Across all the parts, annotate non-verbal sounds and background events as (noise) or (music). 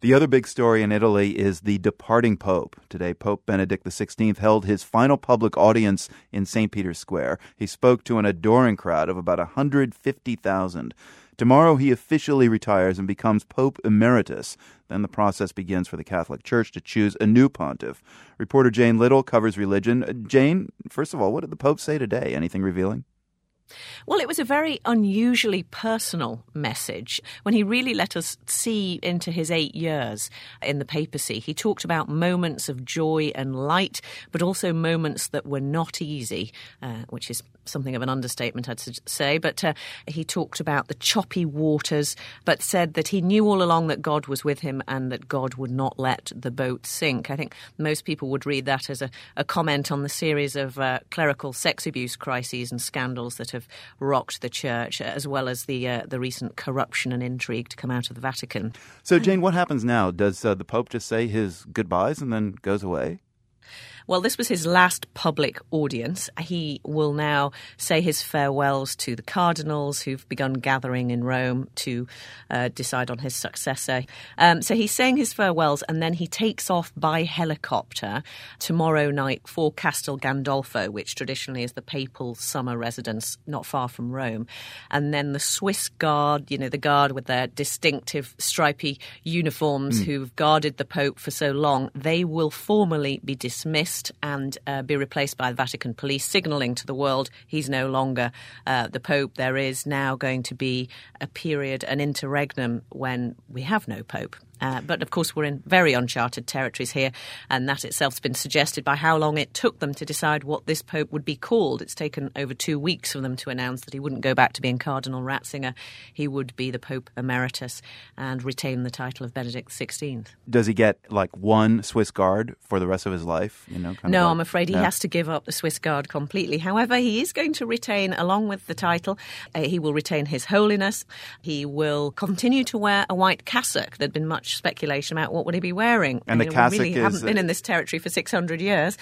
The other big story in Italy is the departing Pope. Today, Pope Benedict XVI held his final public audience in St. Peter's Square. He spoke to an adoring crowd of about 150,000. Tomorrow, he officially retires and becomes Pope Emeritus. Then the process begins for the Catholic Church to choose a new pontiff. Reporter Jane Little covers religion. Uh, Jane, first of all, what did the Pope say today? Anything revealing? Well, it was a very unusually personal message when he really let us see into his eight years in the papacy. He talked about moments of joy and light, but also moments that were not easy, uh, which is something of an understatement, I'd say. But uh, he talked about the choppy waters, but said that he knew all along that God was with him and that God would not let the boat sink. I think most people would read that as a, a comment on the series of uh, clerical sex abuse crises and scandals that have rocked the church, as well as the uh, the recent corruption and intrigue to come out of the Vatican. So, Jane, what happens now? Does uh, the Pope just say his goodbyes and then goes away? Well, this was his last public audience. He will now say his farewells to the cardinals who've begun gathering in Rome to uh, decide on his successor. Um, so he's saying his farewells and then he takes off by helicopter tomorrow night for Castel Gandolfo, which traditionally is the papal summer residence not far from Rome. And then the Swiss Guard, you know, the Guard with their distinctive stripy uniforms mm. who've guarded the Pope for so long, they will formally be dismissed and uh, be replaced by the Vatican police, signalling to the world he's no longer uh, the Pope. There is now going to be a period, an interregnum, when we have no Pope. Uh, but of course, we're in very uncharted territories here, and that itself has been suggested by how long it took them to decide what this Pope would be called. It's taken over two weeks for them to announce that he wouldn't go back to being Cardinal Ratzinger. He would be the Pope Emeritus and retain the title of Benedict XVI. Does he get like one Swiss Guard for the rest of his life? You know, no, like, I'm afraid he no? has to give up the Swiss Guard completely. However, he is going to retain, along with the title, uh, he will retain His Holiness. He will continue to wear a white cassock. There'd been much much speculation about what would he be wearing. And I mean, the cassock we really is, haven't been in this territory for 600 years.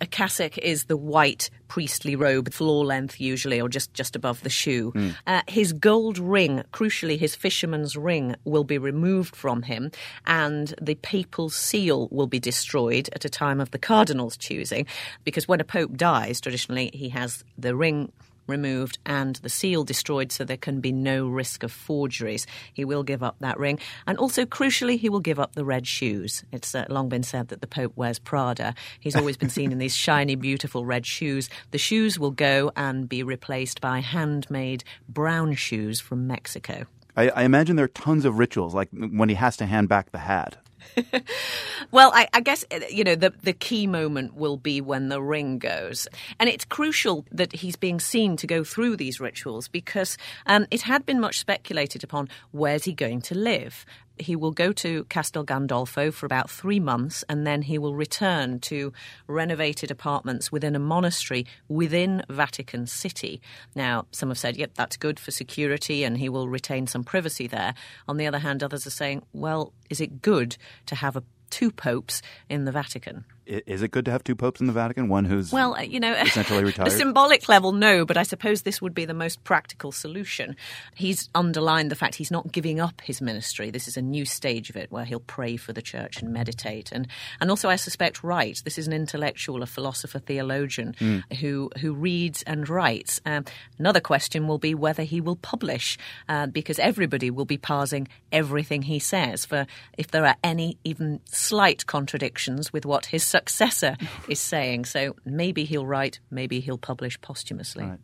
A cassock is the white priestly robe, floor length usually, or just, just above the shoe. Mm. Uh, his gold ring, crucially his fisherman's ring, will be removed from him, and the papal seal will be destroyed at a time of the cardinal's choosing, because when a pope dies, traditionally he has the ring removed and the seal destroyed so there can be no risk of forgeries. He will give up that ring. And also, crucially, he will give up the red shoes. It's uh, long been said that the Pope wears Prada. He's always been seen in these (laughs) shiny, beautiful red shoes. The shoes will go and be replaced by handmade brown shoes from Mexico. I, I imagine there are tons of rituals, like when he has to hand back the hat. (laughs) well, I, I, guess uh, you know the the key moment will be when the ring goes, and it's crucial that he's being seen to go through these rituals because um, it had been much speculated upon where's he going to live, he will go to Castel Gandolfo for about three months and then he will return to renovated apartments within a monastery within Vatican City. Now, some have said, yep, that's good for security and he will retain some privacy there. On the other hand, others are saying, well, is it good to have a two popes in the Vatican. Is it good to have two popes in the Vatican? One who's well, uh, you know, essentially (laughs) retired. the symbolic level, no, but I suppose this would be the most practical solution. He's underlined the fact he's not giving up his ministry. This is a new stage of it where he'll pray for the church and meditate, and and also I suspect right. This is an intellectual, a philosopher, theologian mm. who who reads and writes. Um, another question will be whether he will publish, uh, because everybody will be parsing everything he says. For if there are any even slight contradictions with what his successor is saying. So maybe he'll write, maybe he'll publish posthumously. Right.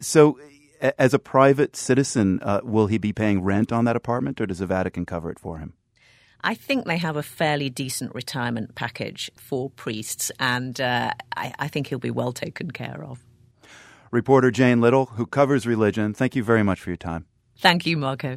So, as a private citizen, uh, will he be paying rent on that apartment, or does the Vatican cover it for him? I think they have a fairly decent retirement package for priests, and uh, I, I think he'll be well taken care of. Reporter Jane Little, who covers religion, thank you very much for your time. Thank you, Marco.